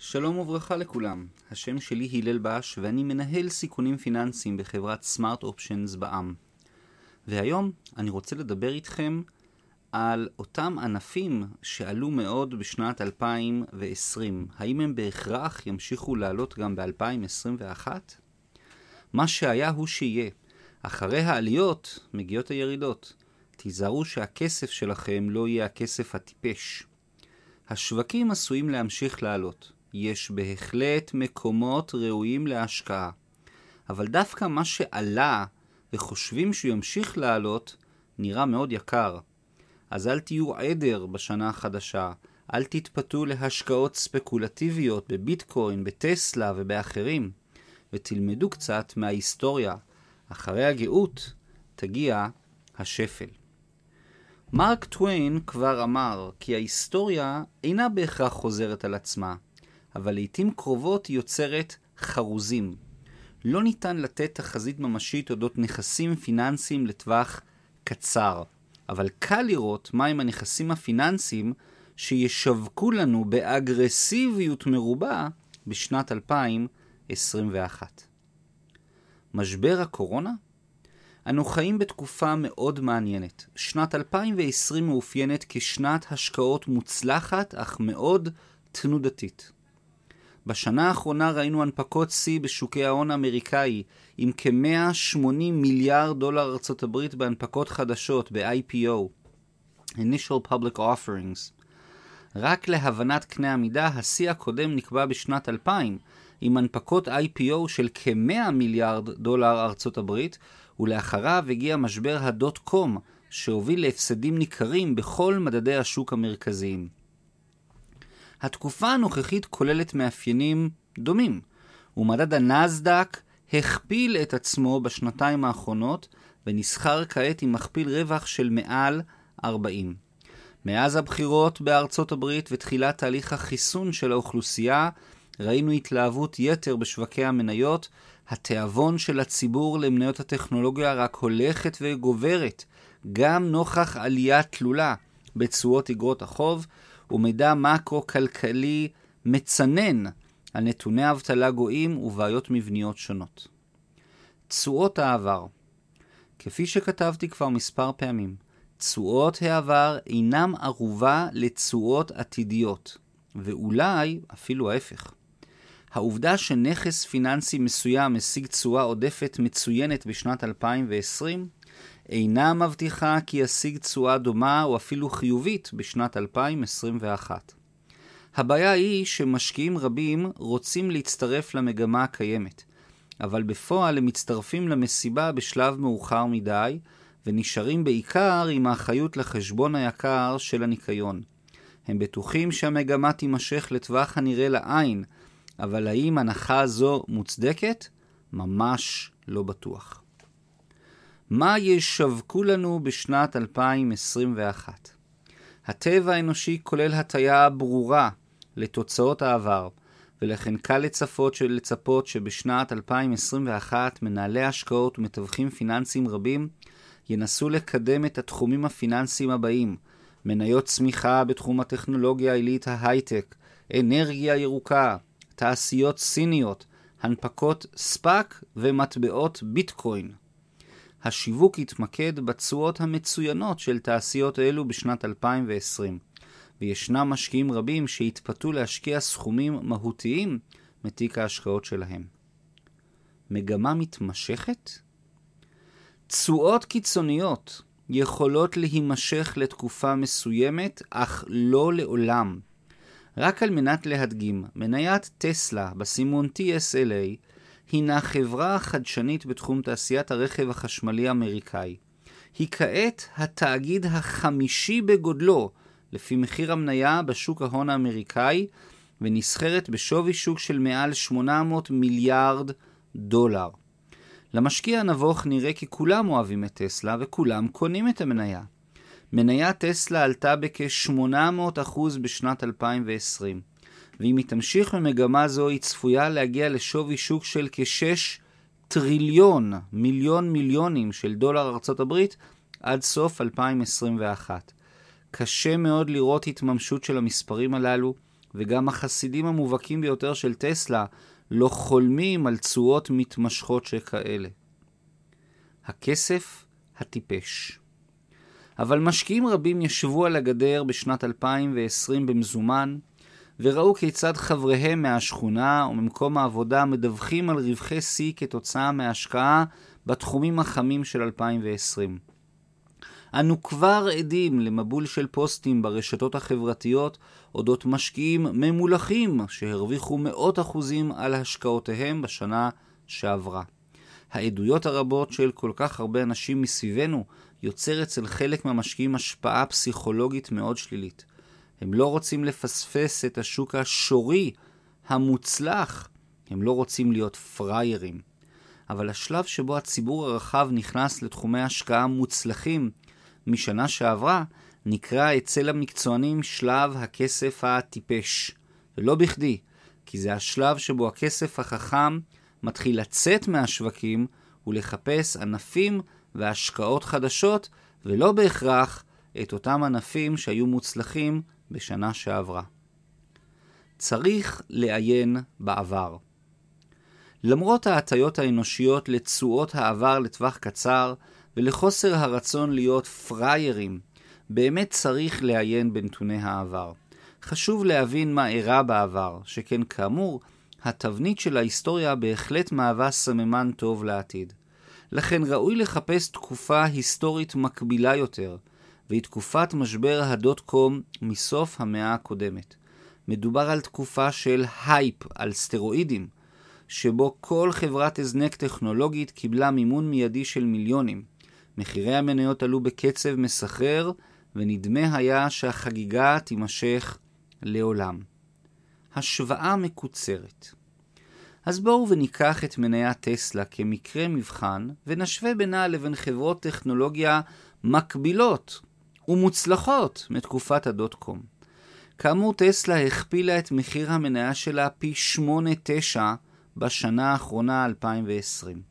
שלום וברכה לכולם, השם שלי הלל בש ואני מנהל סיכונים פיננסיים בחברת סמארט אופשנס בע"מ. והיום אני רוצה לדבר איתכם על אותם ענפים שעלו מאוד בשנת 2020. האם הם בהכרח ימשיכו לעלות גם ב-2021? מה שהיה הוא שיהיה. אחרי העליות מגיעות הירידות. תיזהרו שהכסף שלכם לא יהיה הכסף הטיפש. השווקים עשויים להמשיך לעלות. יש בהחלט מקומות ראויים להשקעה. אבל דווקא מה שעלה וחושבים שהוא ימשיך לעלות, נראה מאוד יקר. אז אל תהיו עדר בשנה החדשה, אל תתפתו להשקעות ספקולטיביות בביטקוין, בטסלה ובאחרים, ותלמדו קצת מההיסטוריה. אחרי הגאות תגיע השפל. מרק טוויין כבר אמר כי ההיסטוריה אינה בהכרח חוזרת על עצמה, אבל לעיתים קרובות היא יוצרת חרוזים. לא ניתן לתת תחזית ממשית אודות נכסים פיננסיים לטווח קצר, אבל קל לראות מהם הנכסים הפיננסיים שישווקו לנו באגרסיביות מרובה בשנת 2021. משבר הקורונה? אנו חיים בתקופה מאוד מעניינת. שנת 2020 מאופיינת כשנת השקעות מוצלחת אך מאוד תנודתית. בשנה האחרונה ראינו הנפקות שיא בשוקי ההון האמריקאי, עם כ-180 מיליארד דולר ארצות הברית בהנפקות חדשות, ב-IPO, Initial Public Offerings. רק להבנת קנה המידה, השיא הקודם נקבע בשנת 2000, עם הנפקות IPO של כ-100 מיליארד דולר ארצות הברית, ולאחריו הגיע משבר הדוט קום, שהוביל להפסדים ניכרים בכל מדדי השוק המרכזיים. התקופה הנוכחית כוללת מאפיינים דומים, ומדד הנסדק הכפיל את עצמו בשנתיים האחרונות, ונסחר כעת עם מכפיל רווח של מעל 40. מאז הבחירות בארצות הברית ותחילת תהליך החיסון של האוכלוסייה, ראינו התלהבות יתר בשווקי המניות, התיאבון של הציבור למניות הטכנולוגיה רק הולכת וגוברת, גם נוכח עלייה תלולה בתשואות אגרות החוב, ומידע מקרו-כלכלי מצנן על נתוני אבטלה גואים ובעיות מבניות שונות. תשואות העבר כפי שכתבתי כבר מספר פעמים, תשואות העבר אינם ערובה לתשואות עתידיות, ואולי אפילו ההפך. העובדה שנכס פיננסי מסוים משיג תשואה עודפת מצוינת בשנת 2020 אינה מבטיחה כי ישיג תשואה דומה או אפילו חיובית בשנת 2021. הבעיה היא שמשקיעים רבים רוצים להצטרף למגמה הקיימת, אבל בפועל הם מצטרפים למסיבה בשלב מאוחר מדי, ונשארים בעיקר עם האחריות לחשבון היקר של הניקיון. הם בטוחים שהמגמה תימשך לטווח הנראה לעין, אבל האם הנחה זו מוצדקת? ממש לא בטוח. מה ישווקו לנו בשנת 2021? הטבע האנושי כולל הטיה ברורה לתוצאות העבר, ולכן קל לצפות, של לצפות שבשנת 2021 מנהלי השקעות ומתווכים פיננסיים רבים ינסו לקדם את התחומים הפיננסיים הבאים מניות צמיחה בתחום הטכנולוגיה העילית ההייטק, אנרגיה ירוקה, תעשיות סיניות, הנפקות ספאק ומטבעות ביטקוין. השיווק התמקד בתשואות המצוינות של תעשיות אלו בשנת 2020, וישנם משקיעים רבים שהתפתו להשקיע סכומים מהותיים מתיק ההשקעות שלהם. מגמה מתמשכת? תשואות קיצוניות יכולות להימשך לתקופה מסוימת, אך לא לעולם. רק על מנת להדגים, מניית טסלה בסימון TSLA הינה חברה חדשנית בתחום תעשיית הרכב החשמלי האמריקאי. היא כעת התאגיד החמישי בגודלו לפי מחיר המניה בשוק ההון האמריקאי, ונסחרת בשווי שוק של מעל 800 מיליארד דולר. למשקיע הנבוך נראה כי כולם אוהבים את טסלה וכולם קונים את המניה. מניית טסלה עלתה בכ-800% בשנת 2020, ואם היא תמשיך במגמה זו היא צפויה להגיע לשווי שוק של כ-6 טריליון, מיליון מיליונים של דולר ארצות הברית עד סוף 2021. קשה מאוד לראות התממשות של המספרים הללו, וגם החסידים המובהקים ביותר של טסלה לא חולמים על תשואות מתמשכות שכאלה. הכסף הטיפש. אבל משקיעים רבים ישבו על הגדר בשנת 2020 במזומן, וראו כיצד חבריהם מהשכונה וממקום העבודה מדווחים על רווחי שיא כתוצאה מהשקעה בתחומים החמים של 2020. אנו כבר עדים למבול של פוסטים ברשתות החברתיות אודות משקיעים ממולחים שהרוויחו מאות אחוזים על השקעותיהם בשנה שעברה. העדויות הרבות של כל כך הרבה אנשים מסביבנו יוצר אצל חלק מהמשקיעים השפעה פסיכולוגית מאוד שלילית. הם לא רוצים לפספס את השוק השורי, המוצלח. הם לא רוצים להיות פראיירים. אבל השלב שבו הציבור הרחב נכנס לתחומי השקעה מוצלחים משנה שעברה, נקרא אצל המקצוענים שלב הכסף הטיפש. ולא בכדי, כי זה השלב שבו הכסף החכם מתחיל לצאת מהשווקים ולחפש ענפים והשקעות חדשות, ולא בהכרח את אותם ענפים שהיו מוצלחים בשנה שעברה. צריך לעיין בעבר. למרות ההטיות האנושיות לתשואות העבר לטווח קצר ולחוסר הרצון להיות פראיירים, באמת צריך לעיין בנתוני העבר. חשוב להבין מה אירע בעבר, שכן כאמור, התבנית של ההיסטוריה בהחלט מהווה סממן טוב לעתיד. לכן ראוי לחפש תקופה היסטורית מקבילה יותר, והיא תקופת משבר ה dot com מסוף המאה הקודמת. מדובר על תקופה של הייפ, על סטרואידים, שבו כל חברת הזנק טכנולוגית קיבלה מימון מיידי של מיליונים. מחירי המניות עלו בקצב מסחרר, ונדמה היה שהחגיגה תימשך לעולם. השוואה מקוצרת. אז בואו וניקח את מניית טסלה כמקרה מבחן, ונשווה בינה לבין חברות טכנולוגיה מקבילות ומוצלחות מתקופת הדוט קום. כאמור, טסלה הכפילה את מחיר המניה שלה פי 8-9 בשנה האחרונה 2020.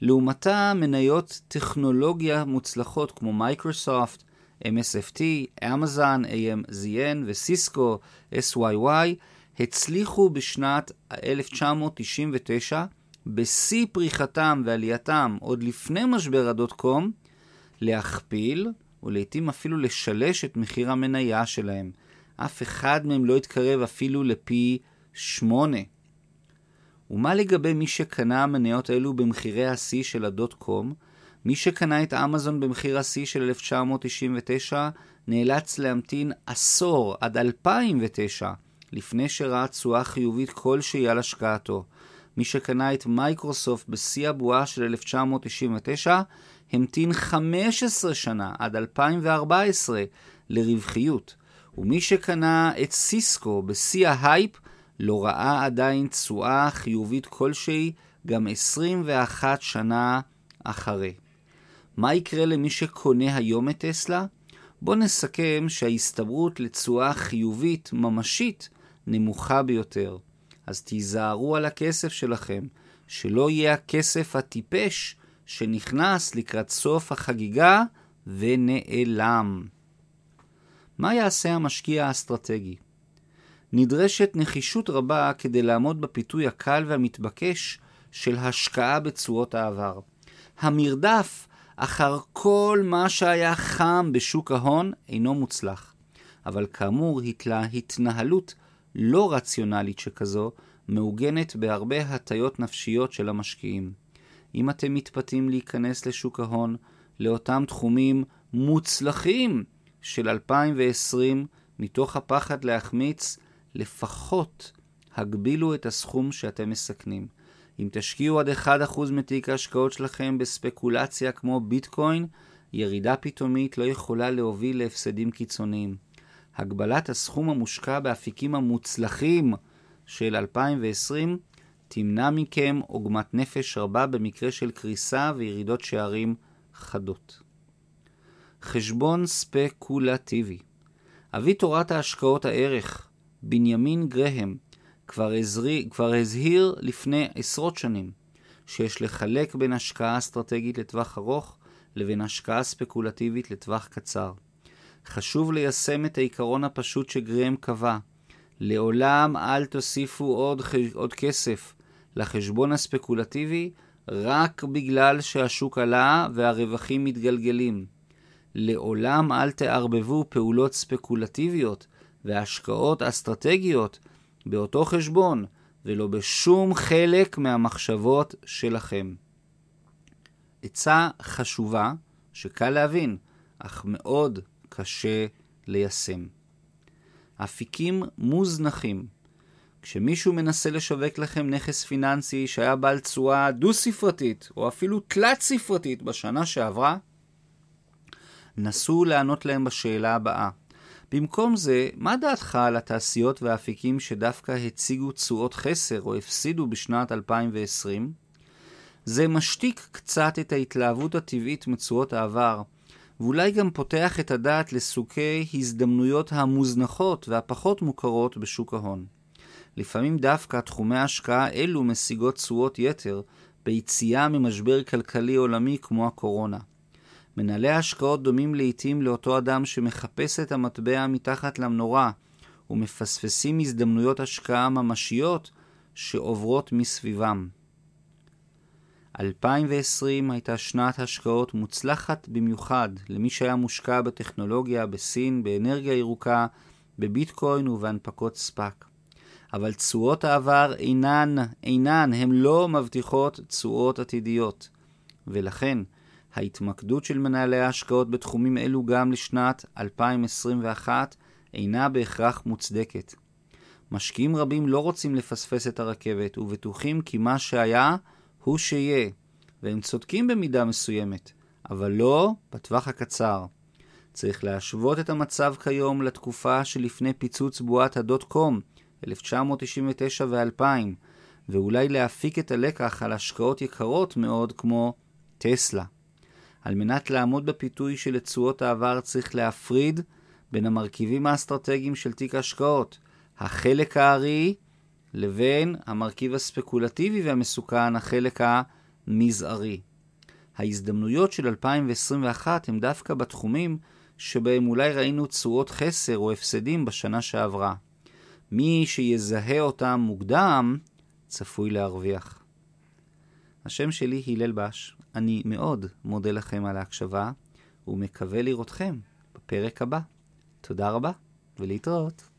לעומתה, מניות טכנולוגיה מוצלחות כמו מייקרוסופט, MSFT, אמזון, AMZN וסיסקו, SYY, הצליחו בשנת 1999, בשיא פריחתם ועלייתם עוד לפני משבר הדוט קום, להכפיל ולעיתים אפילו לשלש את מחיר המניה שלהם. אף אחד מהם לא התקרב אפילו לפי שמונה. ומה לגבי מי שקנה המניות האלו במחירי השיא של הדוט קום? מי שקנה את אמזון במחיר השיא של 1999 נאלץ להמתין עשור עד 2009 לפני שראה תשואה חיובית כלשהי על השקעתו. מי שקנה את מייקרוסופט בשיא הבועה של 1999 המתין 15 שנה עד 2014 לרווחיות, ומי שקנה את סיסקו בשיא ההייפ לא ראה עדיין תשואה חיובית כלשהי גם 21 שנה אחרי. מה יקרה למי שקונה היום את טסלה? בואו נסכם שההסתברות לתשואה חיובית ממשית נמוכה ביותר. אז תיזהרו על הכסף שלכם, שלא יהיה הכסף הטיפש שנכנס לקראת סוף החגיגה ונעלם. מה יעשה המשקיע האסטרטגי? נדרשת נחישות רבה כדי לעמוד בפיתוי הקל והמתבקש של השקעה בתשואות העבר. המרדף אחר כל מה שהיה חם בשוק ההון אינו מוצלח. אבל כאמור, התנהלות לא רציונלית שכזו מעוגנת בהרבה הטיות נפשיות של המשקיעים. אם אתם מתפתים להיכנס לשוק ההון, לאותם תחומים מוצלחים של 2020, מתוך הפחד להחמיץ, לפחות הגבילו את הסכום שאתם מסכנים. אם תשקיעו עד 1% מתיק ההשקעות שלכם בספקולציה כמו ביטקוין, ירידה פתאומית לא יכולה להוביל להפסדים קיצוניים. הגבלת הסכום המושקע באפיקים המוצלחים של 2020 תמנע מכם עוגמת נפש רבה במקרה של קריסה וירידות שערים חדות. חשבון ספקולטיבי אבי תורת ההשקעות הערך, בנימין גרהם, כבר, הזרי, כבר הזהיר לפני עשרות שנים שיש לחלק בין השקעה אסטרטגית לטווח ארוך לבין השקעה ספקולטיבית לטווח קצר. חשוב ליישם את העיקרון הפשוט שגריהם קבע, לעולם אל תוסיפו עוד, עוד כסף לחשבון הספקולטיבי רק בגלל שהשוק עלה והרווחים מתגלגלים. לעולם אל תערבבו פעולות ספקולטיביות והשקעות אסטרטגיות באותו חשבון ולא בשום חלק מהמחשבות שלכם. עצה חשובה שקל להבין, אך מאוד קשה ליישם. אפיקים מוזנחים. כשמישהו מנסה לשווק לכם נכס פיננסי שהיה בעל תשואה דו-ספרתית, או אפילו תלת-ספרתית בשנה שעברה, נסו לענות להם בשאלה הבאה. במקום זה, מה דעתך על התעשיות והאפיקים שדווקא הציגו תשואות חסר או הפסידו בשנת 2020? זה משתיק קצת את ההתלהבות הטבעית מתשואות העבר, ואולי גם פותח את הדעת לסוגי הזדמנויות המוזנחות והפחות מוכרות בשוק ההון. לפעמים דווקא תחומי השקעה אלו משיגות תשואות יתר ביציאה ממשבר כלכלי עולמי כמו הקורונה. מנהלי ההשקעות דומים לעתים לאותו אדם שמחפש את המטבע מתחת למנורה ומפספסים הזדמנויות השקעה ממשיות שעוברות מסביבם. 2020 הייתה שנת השקעות מוצלחת במיוחד למי שהיה מושקע בטכנולוגיה, בסין, באנרגיה ירוקה, בביטקוין ובהנפקות ספאק. אבל תשואות העבר אינן, אינן, הן לא מבטיחות תשואות עתידיות. ולכן, ההתמקדות של מנהלי ההשקעות בתחומים אלו גם לשנת 2021 אינה בהכרח מוצדקת. משקיעים רבים לא רוצים לפספס את הרכבת ובטוחים כי מה שהיה הוא שיהיה, והם צודקים במידה מסוימת, אבל לא בטווח הקצר. צריך להשוות את המצב כיום לתקופה שלפני פיצוץ בועת הדוט קום, 1999 ו-2000, ואולי להפיק את הלקח על השקעות יקרות מאוד כמו טסלה. על מנת לעמוד בפיתוי של תשואות העבר צריך להפריד בין המרכיבים האסטרטגיים של תיק ההשקעות, החלק הארי, לבין המרכיב הספקולטיבי והמסוכן, החלק המזערי. ההזדמנויות של 2021 הם דווקא בתחומים שבהם אולי ראינו תשואות חסר או הפסדים בשנה שעברה. מי שיזהה אותם מוקדם, צפוי להרוויח. השם שלי הלל בש, אני מאוד מודה לכם על ההקשבה, ומקווה לראותכם בפרק הבא. תודה רבה, ולהתראות.